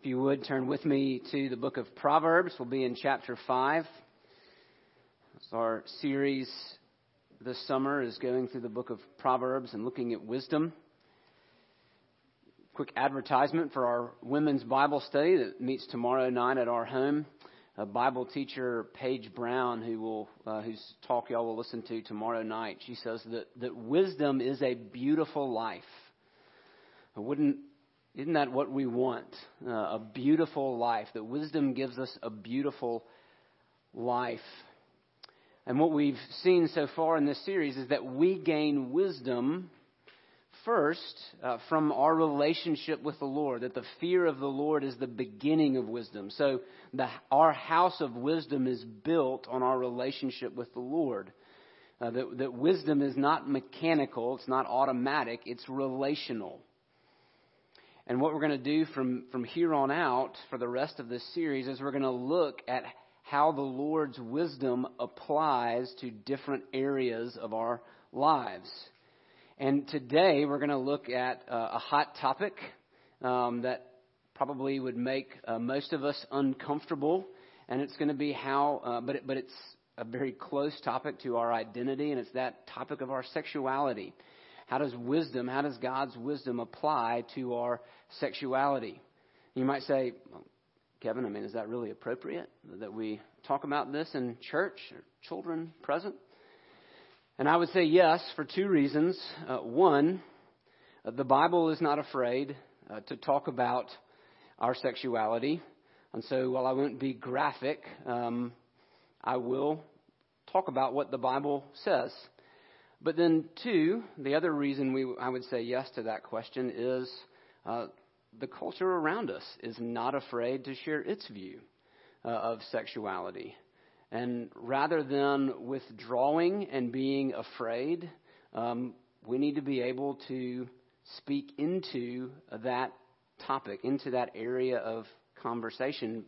If you would turn with me to the book of Proverbs, we'll be in chapter 5. our series this summer is going through the book of Proverbs and looking at wisdom. Quick advertisement for our women's Bible study that meets tomorrow night at our home. A Bible teacher, Paige Brown, who will, uh, whose talk y'all will listen to tomorrow night, she says that, that wisdom is a beautiful life. I wouldn't isn't that what we want? Uh, a beautiful life. That wisdom gives us a beautiful life. And what we've seen so far in this series is that we gain wisdom first uh, from our relationship with the Lord, that the fear of the Lord is the beginning of wisdom. So the, our house of wisdom is built on our relationship with the Lord. Uh, that, that wisdom is not mechanical, it's not automatic, it's relational. And what we're going to do from, from here on out for the rest of this series is we're going to look at how the Lord's wisdom applies to different areas of our lives. And today we're going to look at uh, a hot topic um, that probably would make uh, most of us uncomfortable, and it's going to be how, uh, but it, but it's a very close topic to our identity, and it's that topic of our sexuality. How does wisdom, how does God's wisdom apply to our sexuality? You might say, well, Kevin, I mean, is that really appropriate that we talk about this in church or children present? And I would say yes for two reasons. Uh, one, uh, the Bible is not afraid uh, to talk about our sexuality. And so while I won't be graphic, um, I will talk about what the Bible says. But then, two, the other reason we, I would say yes to that question is uh, the culture around us is not afraid to share its view uh, of sexuality. And rather than withdrawing and being afraid, um, we need to be able to speak into that topic, into that area of conversation.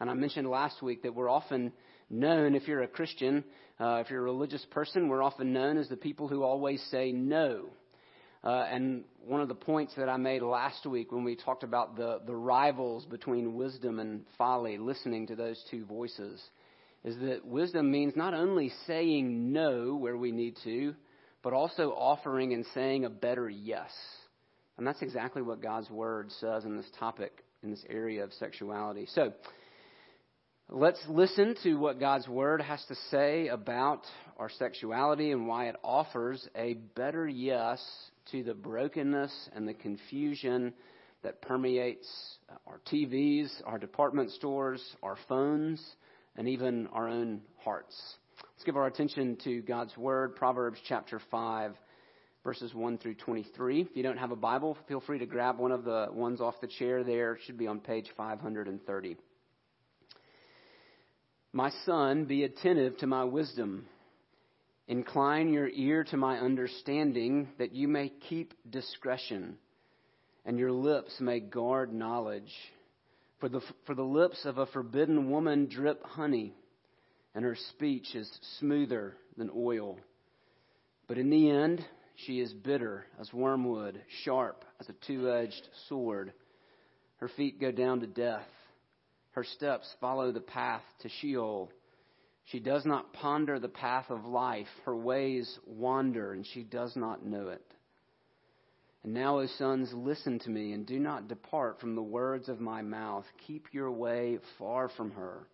And I mentioned last week that we're often known, if you're a Christian, uh, if you're a religious person, we're often known as the people who always say no. Uh, and one of the points that I made last week when we talked about the, the rivals between wisdom and folly, listening to those two voices, is that wisdom means not only saying no where we need to, but also offering and saying a better yes. And that's exactly what God's Word says in this topic, in this area of sexuality. So, Let's listen to what God's Word has to say about our sexuality and why it offers a better yes to the brokenness and the confusion that permeates our TVs, our department stores, our phones, and even our own hearts. Let's give our attention to God's Word, Proverbs chapter 5, verses 1 through 23. If you don't have a Bible, feel free to grab one of the ones off the chair there. It should be on page 530. My son, be attentive to my wisdom. Incline your ear to my understanding, that you may keep discretion, and your lips may guard knowledge. For the, for the lips of a forbidden woman drip honey, and her speech is smoother than oil. But in the end, she is bitter as wormwood, sharp as a two edged sword. Her feet go down to death her steps follow the path to Sheol. She does not ponder the path of life. Her ways wander, and she does not know it. And now, O sons, listen to me, and do not depart from the words of my mouth. Keep your way far from her,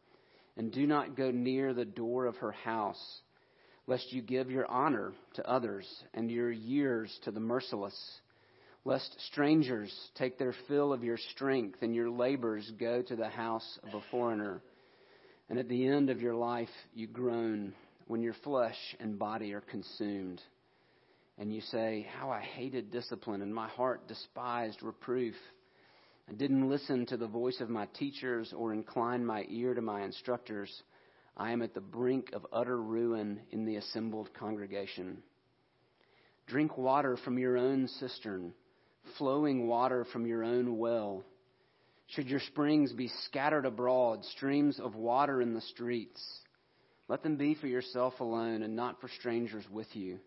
and do not go near the door of her house, lest you give your honor to others, and your years to the merciless lest strangers take their fill of your strength and your labors go to the house of a foreigner. And at the end of your life, you groan when your flesh and body are consumed. And you say, How I hated discipline, and my heart despised reproof. I didn't listen to the voice of my teachers or incline my ear to my instructors. I am at the brink of utter ruin in the assembled congregation. Drink water from your own cistern flowing water from your own well? Should your springs be scattered abroad, streams of water in the streets? Let them be for yourself alone and not for strangers with you.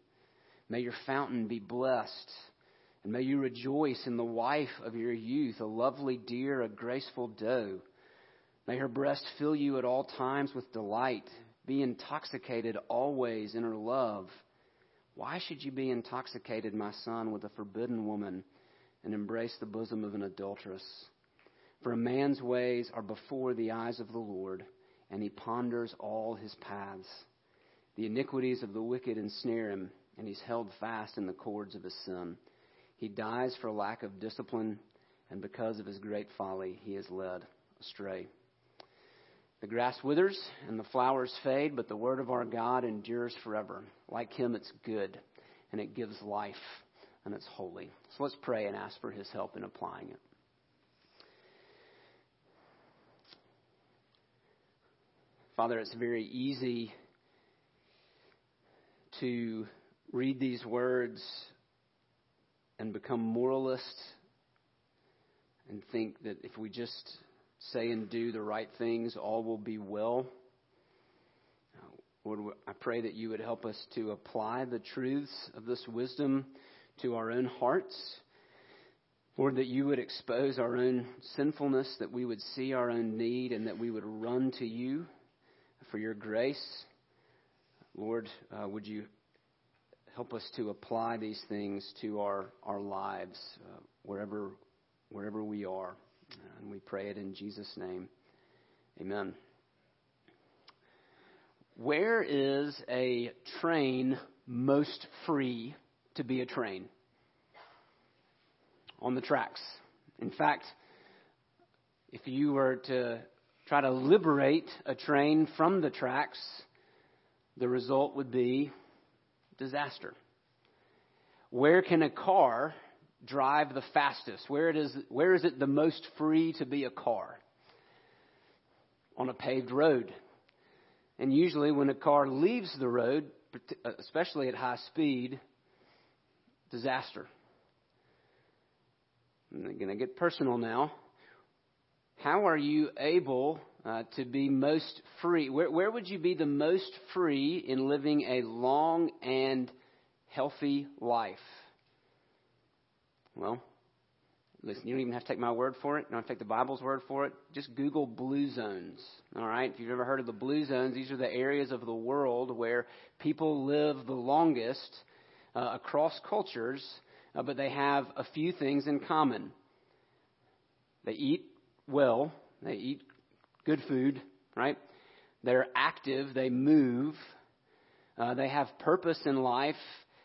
May your fountain be blessed And may you rejoice in the wife of your youth, a lovely deer, a graceful doe. May her breast fill you at all times with delight. Be intoxicated always in her love. Why should you be intoxicated, my son, with a forbidden woman and embrace the bosom of an adulteress? For a man's ways are before the eyes of the Lord, and he ponders all his paths. The iniquities of the wicked ensnare him, and he's held fast in the cords of his sin. He dies for lack of discipline, and because of his great folly, he is led astray. The grass withers and the flowers fade, but the word of our God endures forever. Like him, it's good, and it gives life, and it's holy. So let's pray and ask for his help in applying it. Father, it's very easy to read these words and become moralists and think that if we just say and do the right things, all will be well. Lord, I pray that you would help us to apply the truths of this wisdom to our own hearts. Lord, that you would expose our own sinfulness, that we would see our own need, and that we would run to you for your grace. Lord, uh, would you help us to apply these things to our, our lives uh, wherever, wherever we are. And we pray it in Jesus' name. Amen. Where is a train most free to be a train? On the tracks. In fact, if you were to try to liberate a train from the tracks, the result would be disaster. Where can a car drive the fastest? Where, it is, where is it the most free to be a car? On a paved road. And usually, when a car leaves the road, uh, especially at high speed, disaster. I'm going to get personal now. How are you able uh, to be most free? Where, where would you be the most free in living a long and healthy life? Well, listen, you don't even have to take my word for it. You don't have to take the Bible's word for it. Just Google blue zones. All right? If you've ever heard of the blue zones, these are the areas of the world where people live the longest uh, across cultures, uh, but they have a few things in common. They eat well, they eat good food, right? They're active, they move, uh, they have purpose in life,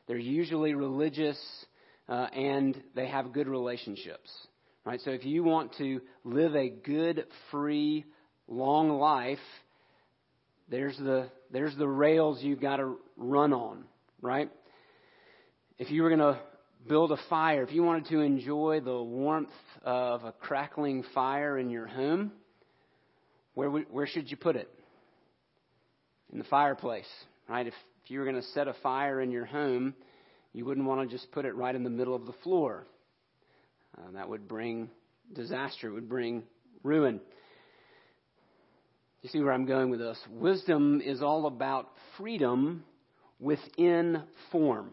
they're usually religious, uh, and they have good relationships, right? So if you want to live a good, free, long life, there's the there's the rails you've got to run on, right? If you were going to build a fire, if you wanted to enjoy the warmth of a crackling fire in your home, where, where should you put it? In the fireplace, right? If, if you were going to set a fire in your home, you wouldn't want to just put it right in the middle of the floor. Uh, that would bring disaster, it would bring ruin. You see where I'm going with this? Wisdom is all about freedom within form.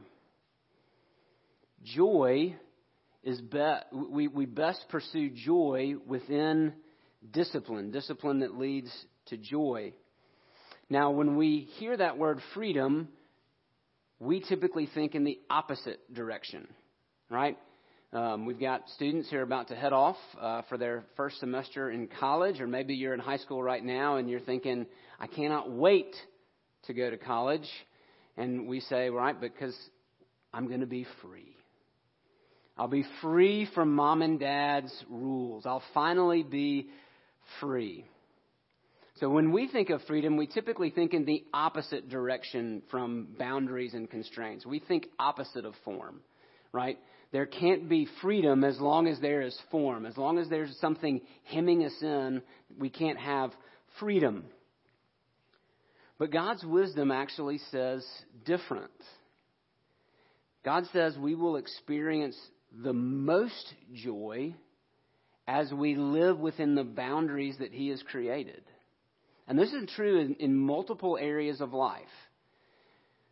Joy is be- we, we best pursue joy within discipline, discipline that leads to joy. Now, when we hear that word freedom, we typically think in the opposite direction, right? Um, we've got students who are about to head off uh, for their first semester in college, or maybe you're in high school right now and you're thinking, I cannot wait to go to college. And we say, right, because I'm going to be free. I'll be free from mom and dad's rules. I'll finally be free. So when we think of freedom, we typically think in the opposite direction from boundaries and constraints. We think opposite of form, right? There can't be freedom as long as there is form. As long as there's something hemming us in, we can't have freedom. But God's wisdom actually says different. God says we will experience the most joy as we live within the boundaries that He has created. And this is true in, in multiple areas of life.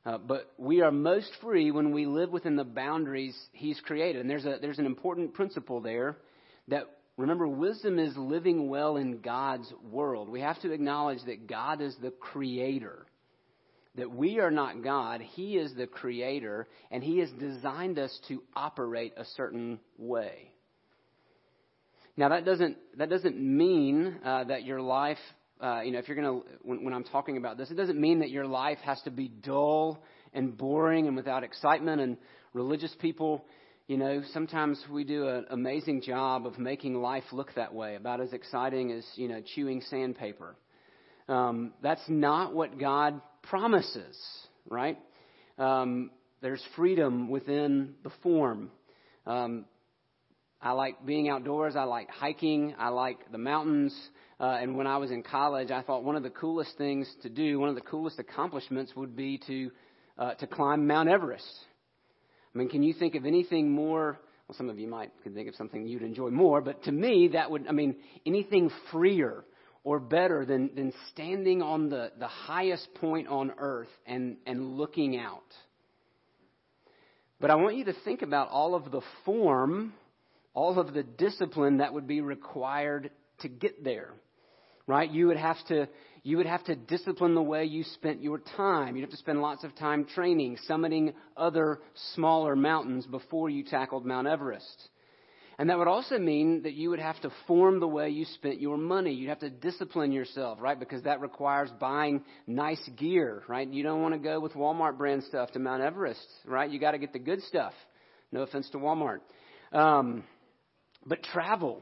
Uh, but we are most free when we live within the boundaries He's created. And there's, a, there's an important principle there that, remember, wisdom is living well in God's world. We have to acknowledge that God is the creator, that we are not God. He is the creator, and He has designed us to operate a certain way. Now, that doesn't, that doesn't mean uh, that your life uh, you know, if you're going to, when, when I'm talking about this, it doesn't mean that your life has to be dull and boring and without excitement. And religious people, you know, sometimes we do an amazing job of making life look that way, about as exciting as, you know, chewing sandpaper. Um, that's not what God promises, right? Um, there's freedom within the form. Um, I like being outdoors. I like hiking. I like the mountains. Uh, and when I was in college, I thought one of the coolest things to do, one of the coolest accomplishments would be to, uh, to climb Mount Everest. I mean, can you think of anything more? Well, some of you might could think of something you'd enjoy more, but to me, that would, I mean, anything freer or better than, than standing on the, the highest point on earth and, and looking out. But I want you to think about all of the form, all of the discipline that would be required to get there right? You would have to you would have to discipline the way you spent your time. You'd have to spend lots of time training, summiting other smaller mountains before you tackled Mount Everest. And that would also mean that you would have to form the way you spent your money. You'd have to discipline yourself, right? Because that requires buying nice gear, right? You don't want to go with Walmart brand stuff to Mount Everest, right? You got to get the good stuff. No offense to Walmart. Um, but travel,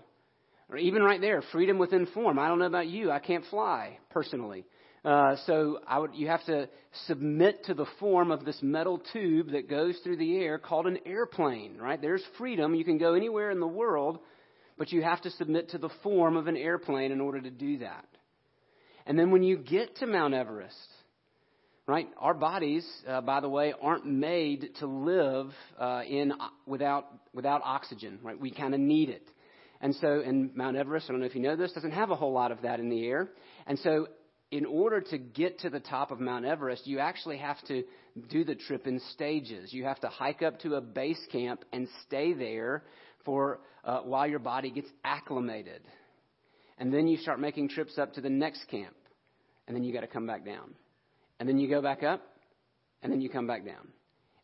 or even right there, freedom within form. I don't know about you. I can't fly personally. Uh, so would, you have to submit to the form of this metal tube that goes through the air called an airplane, right? There's freedom. You can go anywhere in the world, but you have to submit to the form of an airplane in order to do that. And then when you get to Mount Everest, right? Our bodies, uh, by the way, aren't made to live uh, in uh, without without oxygen, right? We kind of need it. And so, and Mount Everest, I don't know if you know this, doesn't have a whole lot of that in the air. And so, in order to get to the top of Mount Everest, you actually have to do the trip in stages. You have to hike up to a base camp and stay there for uh, while your body gets acclimated. And then you start making trips up to the next camp. And then you got to come back down. And then you go back up, and then you come back down.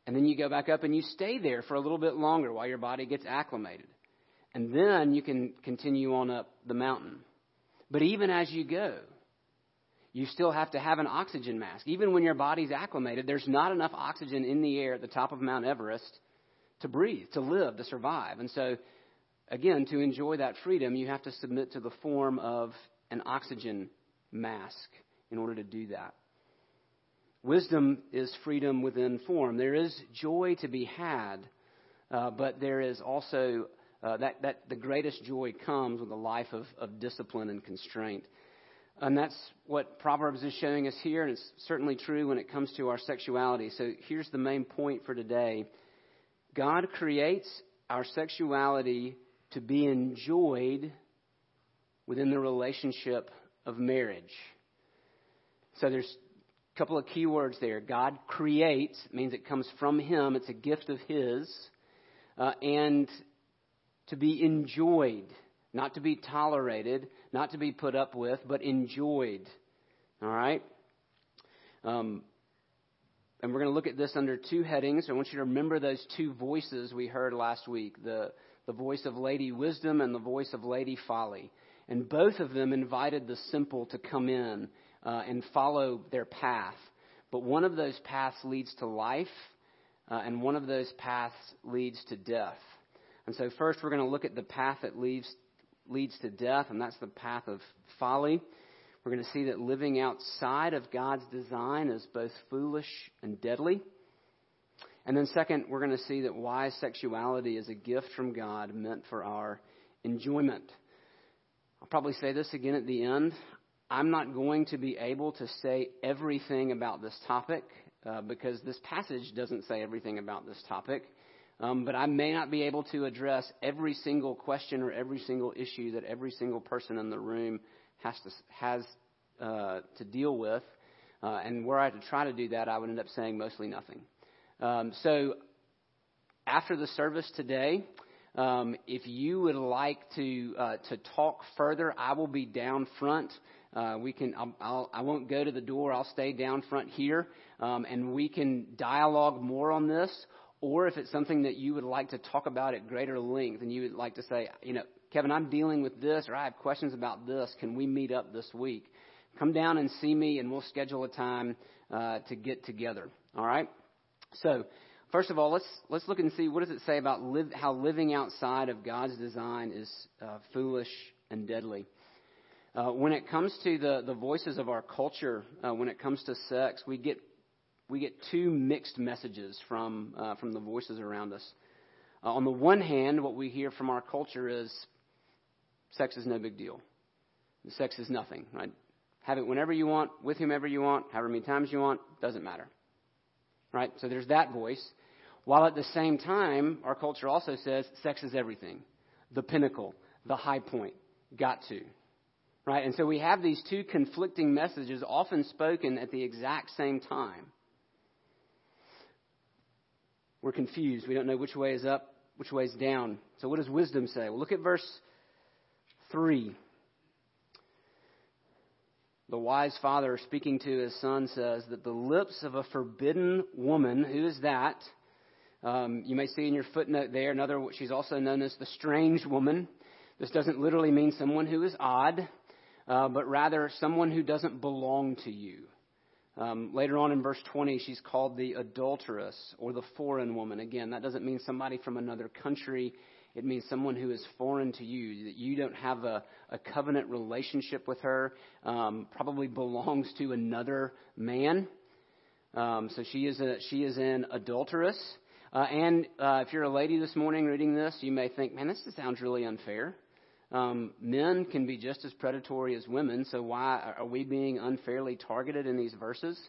And then you go back up and you stay there for a little bit longer while your body gets acclimated and then you can continue on up the mountain. But even as you go, you still have to have an oxygen mask. Even when your body's acclimated, there's not enough oxygen in the air at the top of Mount Everest to breathe, to live, to survive. And so, again, to enjoy that freedom, you have to submit to the form of an oxygen mask in order to do that. Wisdom is freedom within form. There is joy to be had, uh, but there is also uh, that, that the greatest joy comes with a life of, of discipline and constraint. And that's what Proverbs is showing us here, and it's certainly true when it comes to our sexuality. So here's the main point for today God creates our sexuality to be enjoyed within the relationship of marriage. So there's a couple of key words there. God creates means it comes from Him, it's a gift of His. Uh, and to be enjoyed, not to be tolerated, not to be put up with, but enjoyed. All right? Um, and we're going to look at this under two headings. I want you to remember those two voices we heard last week the, the voice of Lady Wisdom and the voice of Lady Folly. And both of them invited the simple to come in uh, and follow their path. But one of those paths leads to life, uh, and one of those paths leads to death. And so, first, we're going to look at the path that leads, leads to death, and that's the path of folly. We're going to see that living outside of God's design is both foolish and deadly. And then, second, we're going to see that wise sexuality is a gift from God meant for our enjoyment. I'll probably say this again at the end. I'm not going to be able to say everything about this topic uh, because this passage doesn't say everything about this topic. Um, but I may not be able to address every single question or every single issue that every single person in the room has to has uh, to deal with. Uh, and were I to try to do that, I would end up saying mostly nothing. Um, so after the service today, um, if you would like to uh, to talk further, I will be down front. Uh, we can. I'll, I'll, I won't go to the door. I'll stay down front here, um, and we can dialogue more on this. Or if it's something that you would like to talk about at greater length, and you would like to say, you know, Kevin, I'm dealing with this, or I have questions about this. Can we meet up this week? Come down and see me, and we'll schedule a time uh, to get together. All right. So, first of all, let's let's look and see what does it say about live, how living outside of God's design is uh, foolish and deadly. Uh, when it comes to the, the voices of our culture, uh, when it comes to sex, we get we get two mixed messages from uh, from the voices around us. Uh, on the one hand, what we hear from our culture is sex is no big deal. Sex is nothing, right? Have it whenever you want, with whomever you want, however many times you want, doesn't matter. Right? So there's that voice. While at the same time, our culture also says sex is everything. The pinnacle, the high point. Got to. Right? And so we have these two conflicting messages often spoken at the exact same time. We're confused. We don't know which way is up, which way is down. So what does wisdom say? Well, look at verse 3. The wise father speaking to his son says that the lips of a forbidden woman, who is that? Um, you may see in your footnote there another, she's also known as the strange woman. This doesn't literally mean someone who is odd uh, but rather someone who doesn't belong to you. Um, later on in verse 20, she's called the adulteress or the foreign woman. Again, that doesn't mean somebody from another country. It means someone who is foreign to you, that you don't have a, a covenant relationship with her, um, probably belongs to another man. Um, so she is, a, she is an adulteress. Uh, and uh, if you're a lady this morning reading this, you may think, man, this sounds really unfair. Um, men can be just as predatory as women, so why are we being unfairly targeted in these verses?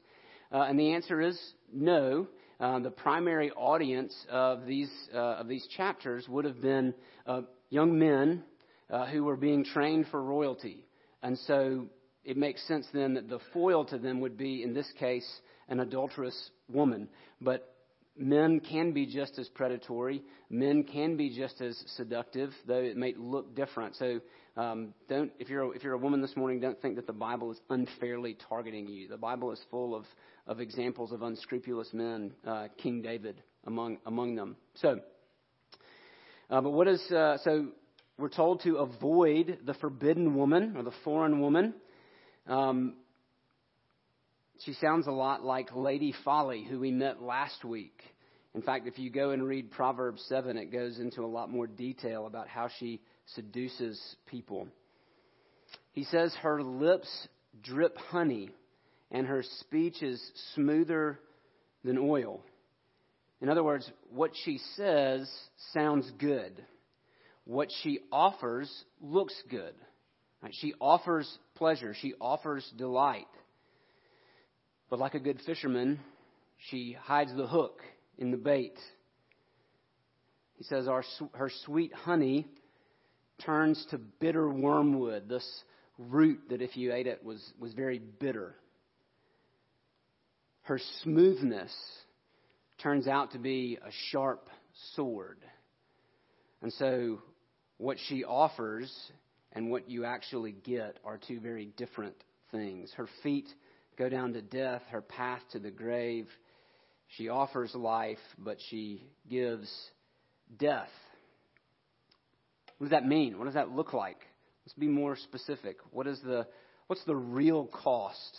Uh, and the answer is no. Uh, the primary audience of these uh, of these chapters would have been uh, young men uh, who were being trained for royalty, and so it makes sense then that the foil to them would be, in this case, an adulterous woman. But men can be just as predatory. Men can be just as seductive, though it may look different. So, um, don't if you're a, if you're a woman this morning, don't think that the Bible is unfairly targeting you. The Bible is full of of examples of unscrupulous men, uh, King David among among them. So, uh, but what is uh, so? We're told to avoid the forbidden woman or the foreign woman. Um, she sounds a lot like Lady Folly, who we met last week. In fact, if you go and read Proverbs 7, it goes into a lot more detail about how she seduces people. He says, Her lips drip honey, and her speech is smoother than oil. In other words, what she says sounds good. What she offers looks good. She offers pleasure. She offers delight. But like a good fisherman, she hides the hook in the bait. He says, Our, Her sweet honey turns to bitter wormwood, this root that if you ate it was, was very bitter. Her smoothness turns out to be a sharp sword. And so, what she offers and what you actually get are two very different things. Her feet go down to death, her path to the grave. She offers life, but she gives death. What does that mean? What does that look like? Let's be more specific. What is the what's the real cost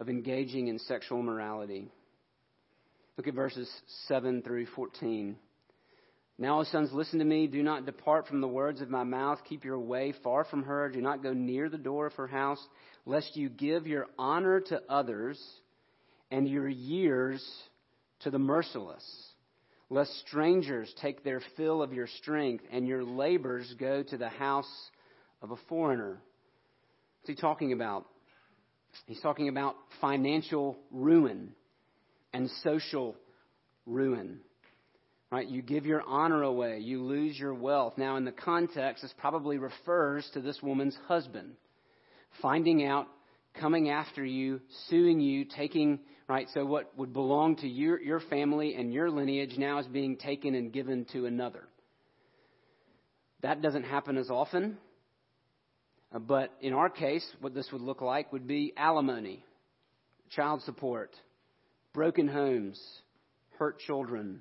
of engaging in sexual morality? Look at verses 7 through 14. Now, sons, listen to me. Do not depart from the words of my mouth. Keep your way far from her. Do not go near the door of her house, lest you give your honor to others and your years to the merciless. Lest strangers take their fill of your strength and your labors go to the house of a foreigner. What's he talking about? He's talking about financial ruin and social ruin. Right? You give your honor away. You lose your wealth. Now, in the context, this probably refers to this woman's husband. Finding out coming after you, suing you, taking, right? So what would belong to your, your family and your lineage now is being taken and given to another. That doesn't happen as often. Uh, but in our case, what this would look like would be alimony, child support, broken homes, hurt children,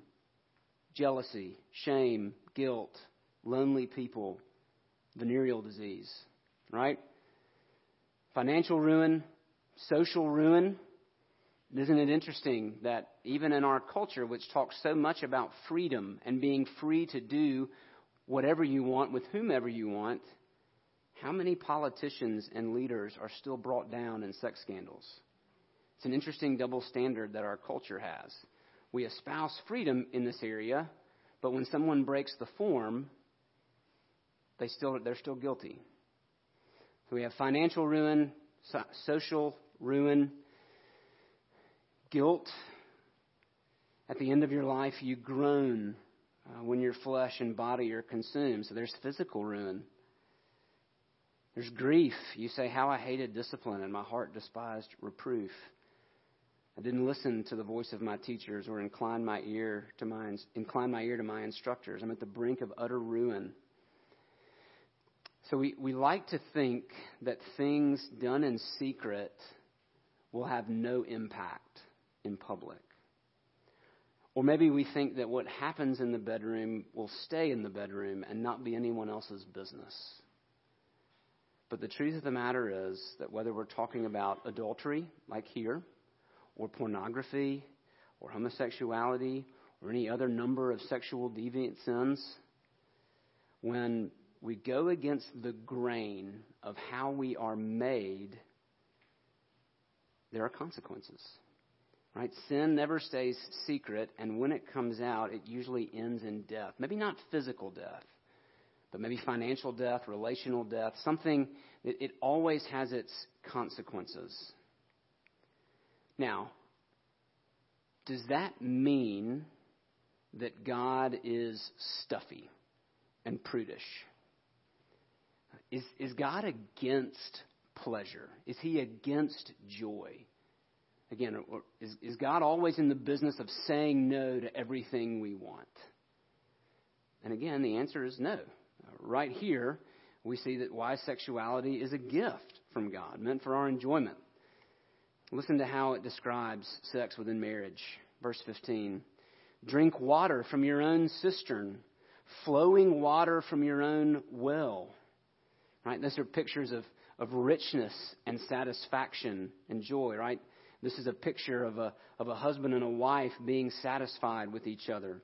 jealousy, shame, guilt, lonely people, venereal disease, right? Financial ruin, social ruin. Isn't it interesting that even in our culture, which talks so much about freedom and being free to do whatever you want with whomever you want, how many politicians and leaders are still brought down in sex scandals? It's an interesting double standard that our culture has. We espouse freedom in this area, but when someone breaks the form, they still, they're still guilty. We have financial ruin, so, social ruin, guilt. At the end of your life, you groan uh, when your flesh and body are consumed. So there's physical ruin. There's grief. You say, How I hated discipline, and my heart despised reproof. I didn't listen to the voice of my teachers or incline my ear to my incline my ear to my instructors. I'm at the brink of utter ruin. So we, we like to think that things done in secret will have no impact in public. Or maybe we think that what happens in the bedroom will stay in the bedroom and not be anyone else's business. But the truth of the matter is that whether we're talking about adultery, like here, or pornography, or homosexuality, or any other number of sexual deviant sins, when we go against the grain of how we are made, there are consequences. Right? Sin never stays secret, and when it comes out, it usually ends in death. Maybe not physical death, but maybe financial death, relational death, something, that it always has its consequences. Now, does that mean that God is stuffy and prudish? Is, is God against pleasure? Is he against joy? Again, is, is God always in the business of saying no to everything we want? And again, the answer is no. Right here, we see that why sexuality is a gift from God, meant for our enjoyment. Listen to how it describes sex within marriage. Verse 15 Drink water from your own cistern, flowing water from your own well. Right? Those are pictures of, of richness and satisfaction and joy, right? This is a picture of a, of a husband and a wife being satisfied with each other.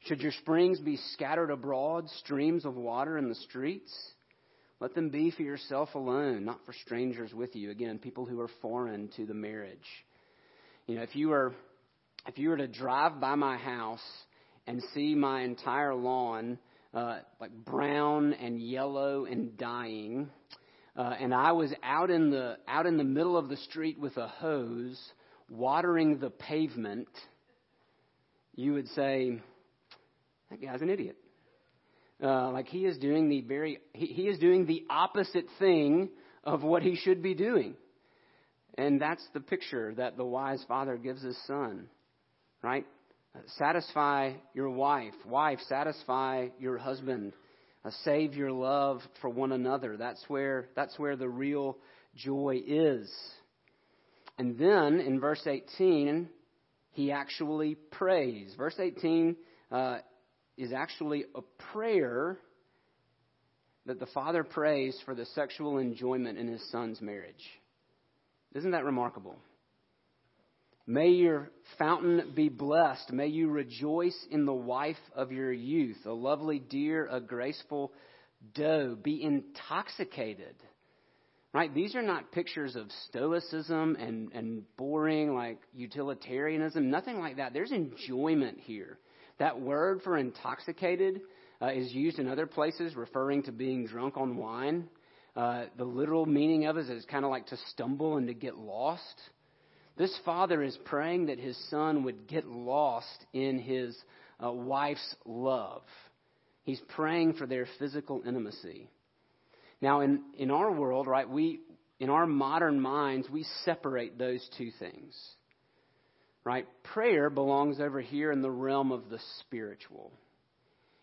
Should your springs be scattered abroad, streams of water in the streets? Let them be for yourself alone, not for strangers with you. Again, people who are foreign to the marriage. You know, if you were if you were to drive by my house and see my entire lawn uh, like brown and yellow and dying, uh, and I was out in the out in the middle of the street with a hose watering the pavement, you would say, "That guy's an idiot." Uh, like he is doing the very he, he is doing the opposite thing of what he should be doing. And that's the picture that the wise father gives his son. Right? Satisfy your wife. Wife, satisfy your husband. Uh, save your love for one another. That's where that's where the real joy is. And then in verse 18, he actually prays. Verse 18 uh, is actually a prayer that the father prays for the sexual enjoyment in his son's marriage. Isn't that remarkable? May your fountain be blessed. May you rejoice in the wife of your youth, a lovely deer, a graceful doe. Be intoxicated. Right? These are not pictures of stoicism and, and boring, like utilitarianism. Nothing like that. There's enjoyment here. That word for intoxicated uh, is used in other places referring to being drunk on wine. Uh, the literal meaning of it is kind of like to stumble and to get lost. This father is praying that his son would get lost in his uh, wife's love. He's praying for their physical intimacy. Now, in, in our world, right, we, in our modern minds, we separate those two things. Right? Prayer belongs over here in the realm of the spiritual.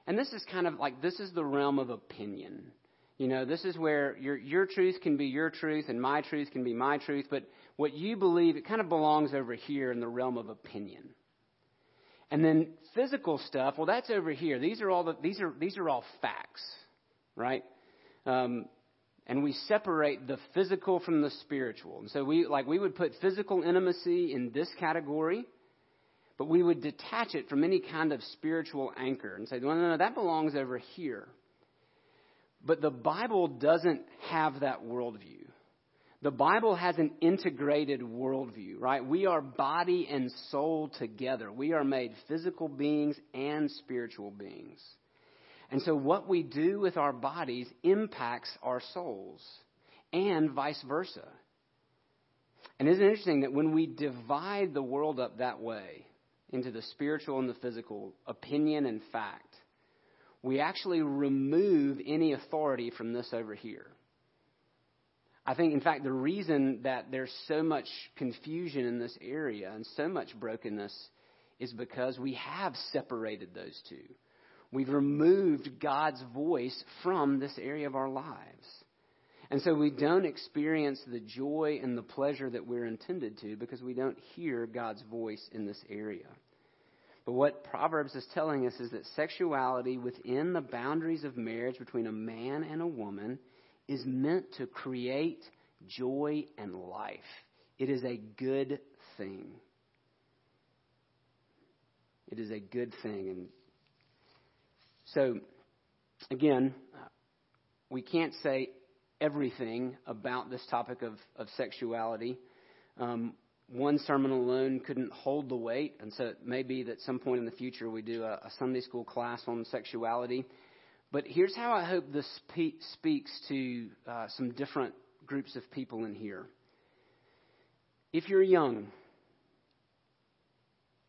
And this is kind of like this is the realm of opinion. You know, this is where your your truth can be your truth and my truth can be my truth, but what you believe it kind of belongs over here in the realm of opinion. And then physical stuff, well that's over here. These are all the these are these are all facts, right? Um, and we separate the physical from the spiritual. And so we like we would put physical intimacy in this category, but we would detach it from any kind of spiritual anchor and say, no, no, no, that belongs over here. But the Bible doesn't have that worldview. The Bible has an integrated worldview, right? We are body and soul together. We are made physical beings and spiritual beings. And so what we do with our bodies impacts our souls and vice versa. And isn't it interesting that when we divide the world up that way into the spiritual and the physical, opinion and fact, we actually remove any authority from this over here. I think, in fact, the reason that there's so much confusion in this area and so much brokenness is because we have separated those two. We've removed God's voice from this area of our lives. And so we don't experience the joy and the pleasure that we're intended to because we don't hear God's voice in this area. But what Proverbs is telling us is that sexuality within the boundaries of marriage between a man and a woman is meant to create joy and life. It is a good thing. It is a good thing. And so, again, we can't say everything about this topic of, of sexuality. Um, one sermon alone couldn't hold the weight, and so it may be that some point in the future we do a, a Sunday school class on sexuality. But here's how I hope this spe- speaks to uh, some different groups of people in here. If you're young,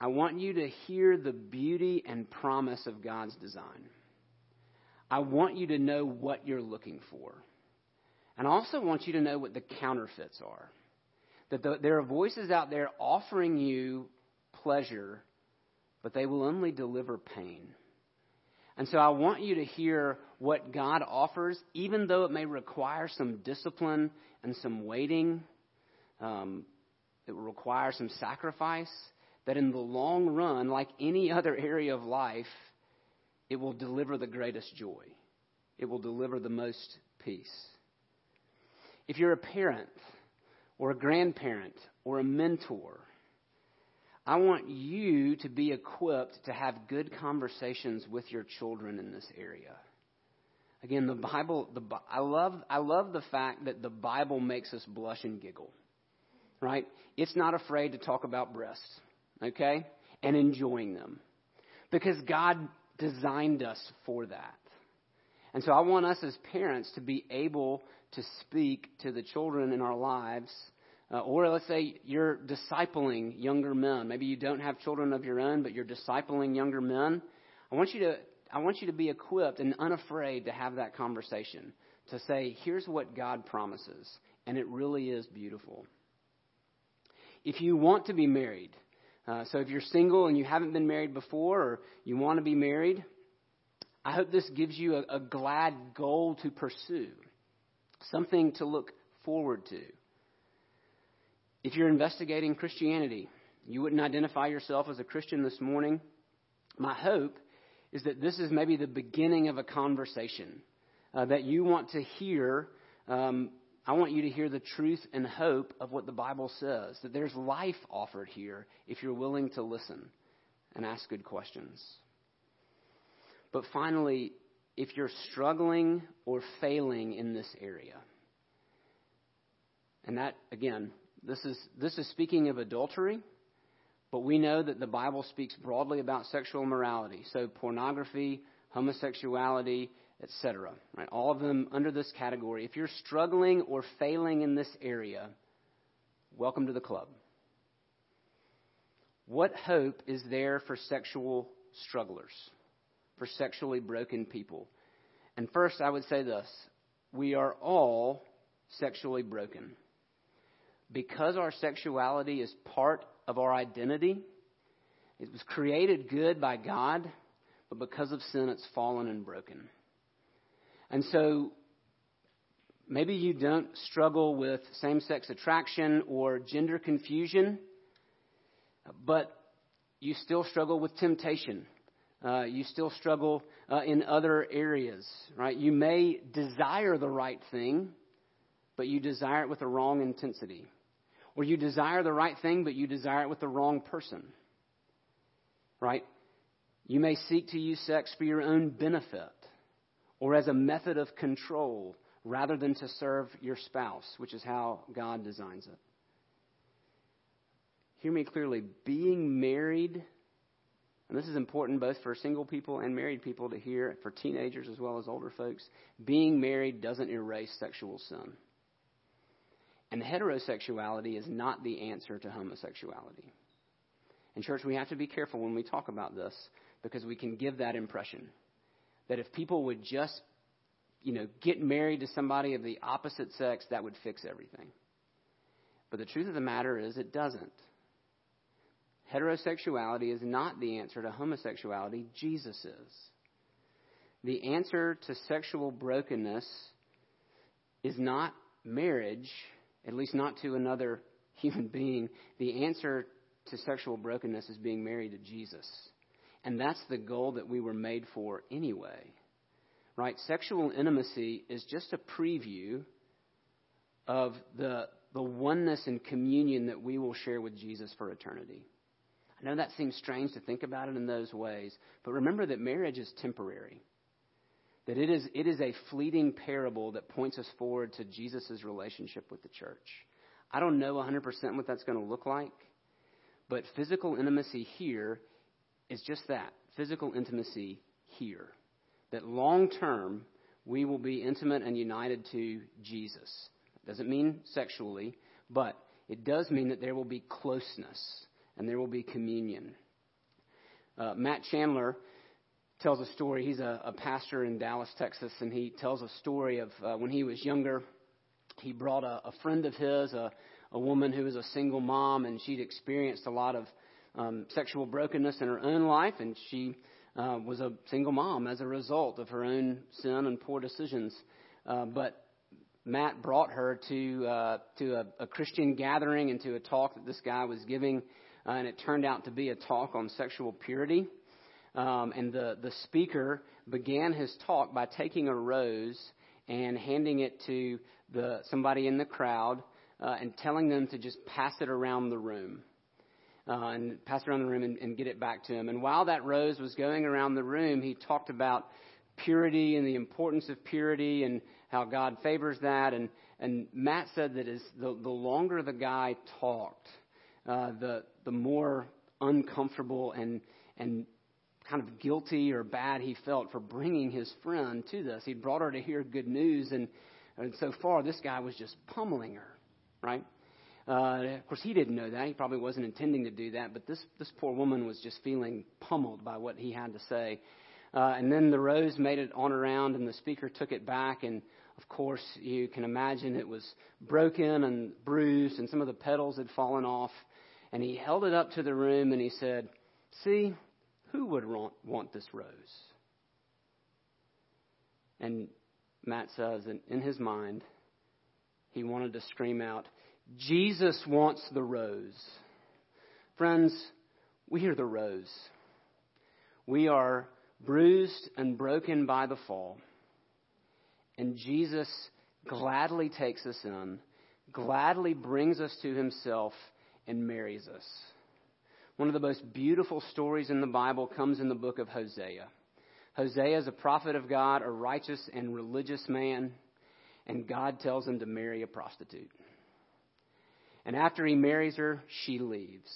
I want you to hear the beauty and promise of God's design. I want you to know what you're looking for. And I also want you to know what the counterfeits are. That the, there are voices out there offering you pleasure, but they will only deliver pain. And so I want you to hear what God offers, even though it may require some discipline and some waiting. Um, it will require some sacrifice that in the long run, like any other area of life, it will deliver the greatest joy. It will deliver the most peace. If you're a parent or a grandparent or a mentor, I want you to be equipped to have good conversations with your children in this area. Again, the Bible, the, I, love, I love the fact that the Bible makes us blush and giggle, right? It's not afraid to talk about breasts okay? And enjoying them. Because God designed us for that. And so I want us as parents to be able to speak to the children in our lives. Uh, or let's say you're discipling younger men. Maybe you don't have children of your own, but you're discipling younger men. I want you to, I want you to be equipped and unafraid to have that conversation. To say, here's what God promises. And it really is beautiful. If you want to be married, uh, so if you're single and you haven't been married before or you want to be married, I hope this gives you a, a glad goal to pursue, something to look forward to. If you're investigating Christianity, you wouldn't identify yourself as a Christian this morning. My hope is that this is maybe the beginning of a conversation uh, that you want to hear um, I want you to hear the truth and hope of what the Bible says that there's life offered here if you're willing to listen and ask good questions. But finally, if you're struggling or failing in this area, and that, again, this is, this is speaking of adultery, but we know that the Bible speaks broadly about sexual morality. So, pornography, homosexuality, etc. Right? All of them under this category. If you're struggling or failing in this area, welcome to the club. What hope is there for sexual strugglers, for sexually broken people? And first, I would say this we are all sexually broken. Because our sexuality is part of our identity, it was created good by God, but because of sin, it's fallen and broken. And so, maybe you don't struggle with same sex attraction or gender confusion, but you still struggle with temptation. Uh, you still struggle uh, in other areas, right? You may desire the right thing, but you desire it with the wrong intensity. Or you desire the right thing, but you desire it with the wrong person, right? You may seek to use sex for your own benefit or as a method of control rather than to serve your spouse, which is how God designs it. Hear me clearly. Being married, and this is important both for single people and married people to hear, for teenagers as well as older folks, being married doesn't erase sexual sin. And heterosexuality is not the answer to homosexuality. And, church, we have to be careful when we talk about this because we can give that impression that if people would just, you know, get married to somebody of the opposite sex, that would fix everything. But the truth of the matter is, it doesn't. Heterosexuality is not the answer to homosexuality, Jesus is. The answer to sexual brokenness is not marriage, at least not to another human being. The answer to sexual brokenness is being married to Jesus. And that's the goal that we were made for anyway. Right? Sexual intimacy is just a preview of the, the oneness and communion that we will share with Jesus for eternity. I know that seems strange to think about it in those ways, but remember that marriage is temporary. That it is, it is a fleeting parable that points us forward to Jesus' relationship with the church. I don't know 100% what that's going to look like, but physical intimacy here is just that physical intimacy here. That long term, we will be intimate and united to Jesus. Doesn't mean sexually, but it does mean that there will be closeness and there will be communion. Uh, Matt Chandler tells a story. He's a, a, pastor in Dallas, Texas, and he tells a story of uh, when he was younger. He brought a, a friend of his, a, a woman who was a single mom, and she'd experienced a lot of um, sexual brokenness in her own life, and she uh, was a single mom as a result of her own sin and poor decisions. Uh, but Matt brought her to uh, to a, a Christian gathering and to a talk that this guy was giving, uh, and it turned out to be a talk on sexual purity. Um, and the the speaker began his talk by taking a rose and handing it to the somebody in the crowd uh, and telling them to just pass it around the room uh, and pass around the room and, and get it back to him. And while that rose was going around the room, he talked about purity and the importance of purity and how God favors that. And, and Matt said that as the, the longer the guy talked, uh, the, the more uncomfortable and, and kind of guilty or bad he felt for bringing his friend to this. He brought her to hear good news, and, and so far this guy was just pummeling her, right? Uh, of course, he didn't know that. He probably wasn't intending to do that, but this, this poor woman was just feeling pummeled by what he had to say. Uh, and then the rose made it on around, and the speaker took it back. And of course, you can imagine it was broken and bruised, and some of the petals had fallen off. And he held it up to the room and he said, See, who would want, this rose? And Matt says, in, in his mind, he wanted to scream out, Jesus wants the rose. Friends, we are the rose. We are bruised and broken by the fall. And Jesus gladly takes us in, gladly brings us to himself, and marries us. One of the most beautiful stories in the Bible comes in the book of Hosea. Hosea is a prophet of God, a righteous and religious man, and God tells him to marry a prostitute. And after he marries her, she leaves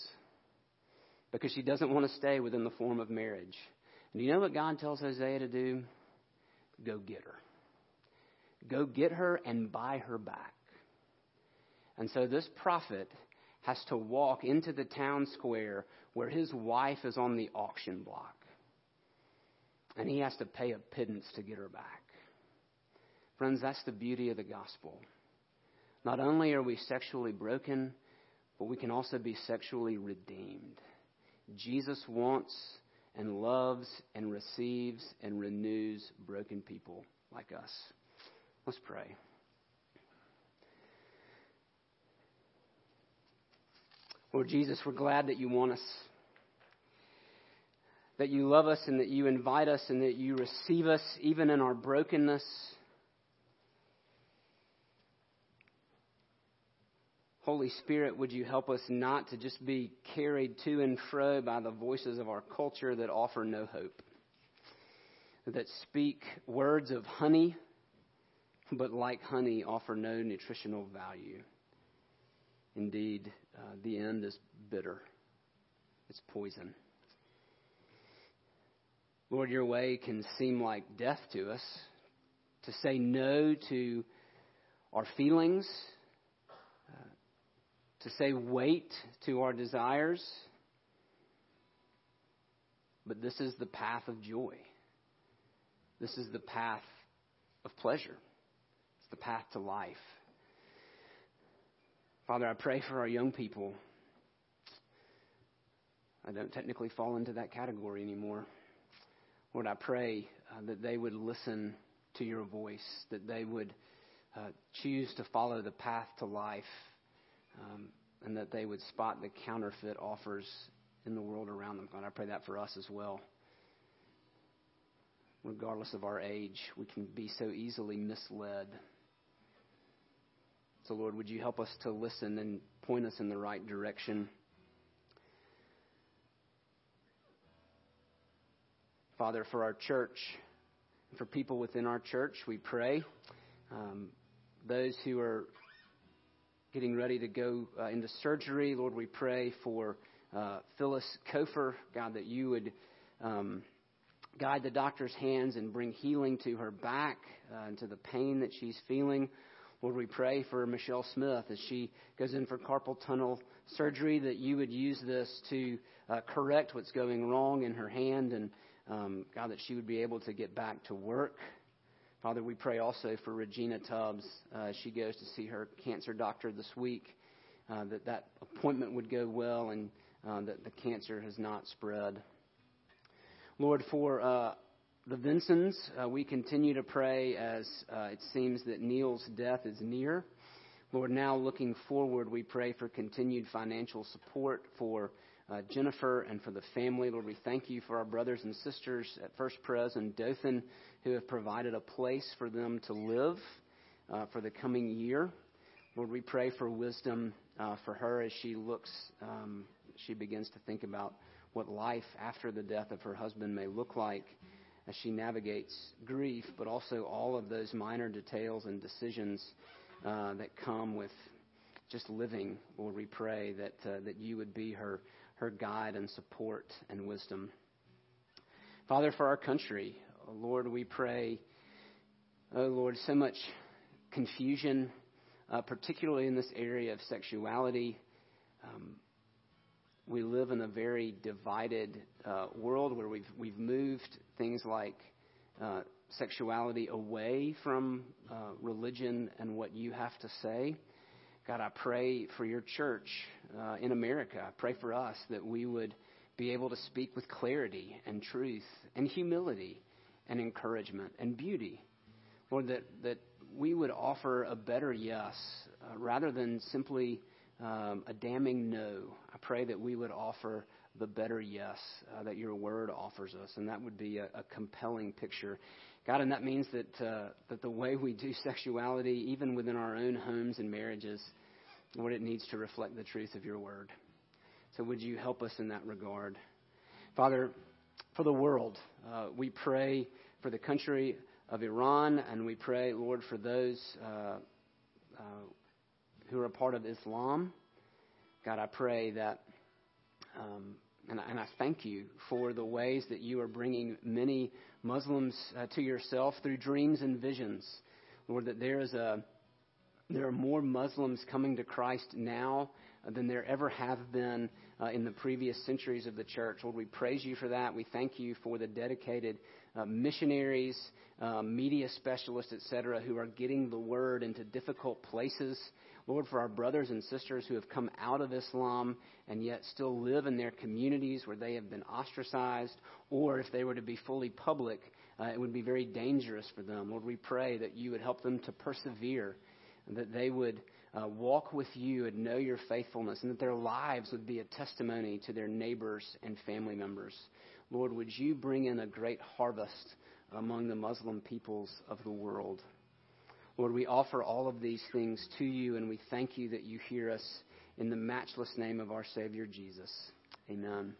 because she doesn't want to stay within the form of marriage. And you know what God tells Hosea to do? Go get her. Go get her and buy her back. And so this prophet has to walk into the town square where his wife is on the auction block. And he has to pay a pittance to get her back. Friends, that's the beauty of the gospel Not only are we sexually broken, but we can also be sexually redeemed. Jesus wants and loves and receives and renews broken people like us. Let's pray. Lord Jesus, we're glad that you want us, that you love us, and that you invite us, and that you receive us even in our brokenness. Holy Spirit, would you help us not to just be carried to and fro by the voices of our culture that offer no hope, that speak words of honey, but like honey offer no nutritional value. Indeed, uh, the end is bitter, it's poison. Lord, your way can seem like death to us. To say no to our feelings, to say wait to our desires. But this is the path of joy. This is the path of pleasure. It's the path to life. Father, I pray for our young people. I don't technically fall into that category anymore. Lord, I pray uh, that they would listen to your voice, that they would uh, choose to follow the path to life um, and that they would spot the counterfeit offers in the world around them. God, I pray that for us as well. Regardless of our age, we can be so easily misled. So, Lord, would you help us to listen and point us in the right direction? Father, for our church, for people within our church, we pray. Um, those who are getting ready to go uh, into surgery. Lord, we pray for uh, Phyllis Kofer, God, that you would um, guide the doctor's hands and bring healing to her back uh, and to the pain that she's feeling. Lord, we pray for Michelle Smith as she goes in for carpal tunnel surgery, that you would use this to uh, correct what's going wrong in her hand, and um, God, that she would be able to get back to work. Father, we pray also for Regina Tubbs. Uh, she goes to see her cancer doctor this week, uh, that that appointment would go well and uh, that the cancer has not spread. Lord, for uh, the Vinsons, uh, we continue to pray as uh, it seems that Neil's death is near. Lord, now looking forward, we pray for continued financial support for uh, Jennifer and for the family. Lord, we thank you for our brothers and sisters at First Pres and Dothan who have provided a place for them to live uh, for the coming year. Lord, we pray for wisdom uh, for her as she looks, um, she begins to think about what life after the death of her husband may look like as she navigates grief, but also all of those minor details and decisions uh, that come with just living. Lord, we pray that uh, that you would be her her guide and support and wisdom. Father, for our country, Lord, we pray, oh Lord, so much confusion, uh, particularly in this area of sexuality. Um, we live in a very divided uh, world where we've we've moved things like uh, sexuality away from uh, religion and what you have to say. God, I pray for your church uh, in America. I pray for us that we would be able to speak with clarity and truth and humility and encouragement and beauty. Lord, that, that we would offer a better yes uh, rather than simply um, a damning no. I pray that we would offer the better yes uh, that your word offers us, and that would be a, a compelling picture. God, and that means that uh, that the way we do sexuality, even within our own homes and marriages, what it needs to reflect the truth of your word. So would you help us in that regard, Father? For the world, uh, we pray for the country of Iran, and we pray, Lord, for those uh, uh, who are a part of Islam. God, I pray that. Um, and, and, I thank you for the ways that you are bringing many Muslims uh, to yourself through dreams and visions. Lord, that there is a, there are more Muslims coming to Christ now than there ever have been uh, in the previous centuries of the church. Lord, we praise you for that. We thank you for the dedicated uh, missionaries, uh, media specialists, etc., who are getting the word into difficult places. Lord, for our brothers and sisters who have come out of Islam and yet still live in their communities where they have been ostracized, or if they were to be fully public, uh, it would be very dangerous for them. Lord, we pray that you would help them to persevere, that they would uh, walk with you and know your faithfulness, and that their lives would be a testimony to their neighbors and family members. Lord, would you bring in a great harvest among the Muslim peoples of the world? Lord, we offer all of these things to you, and we thank you that you hear us in the matchless name of our Savior Jesus. Amen.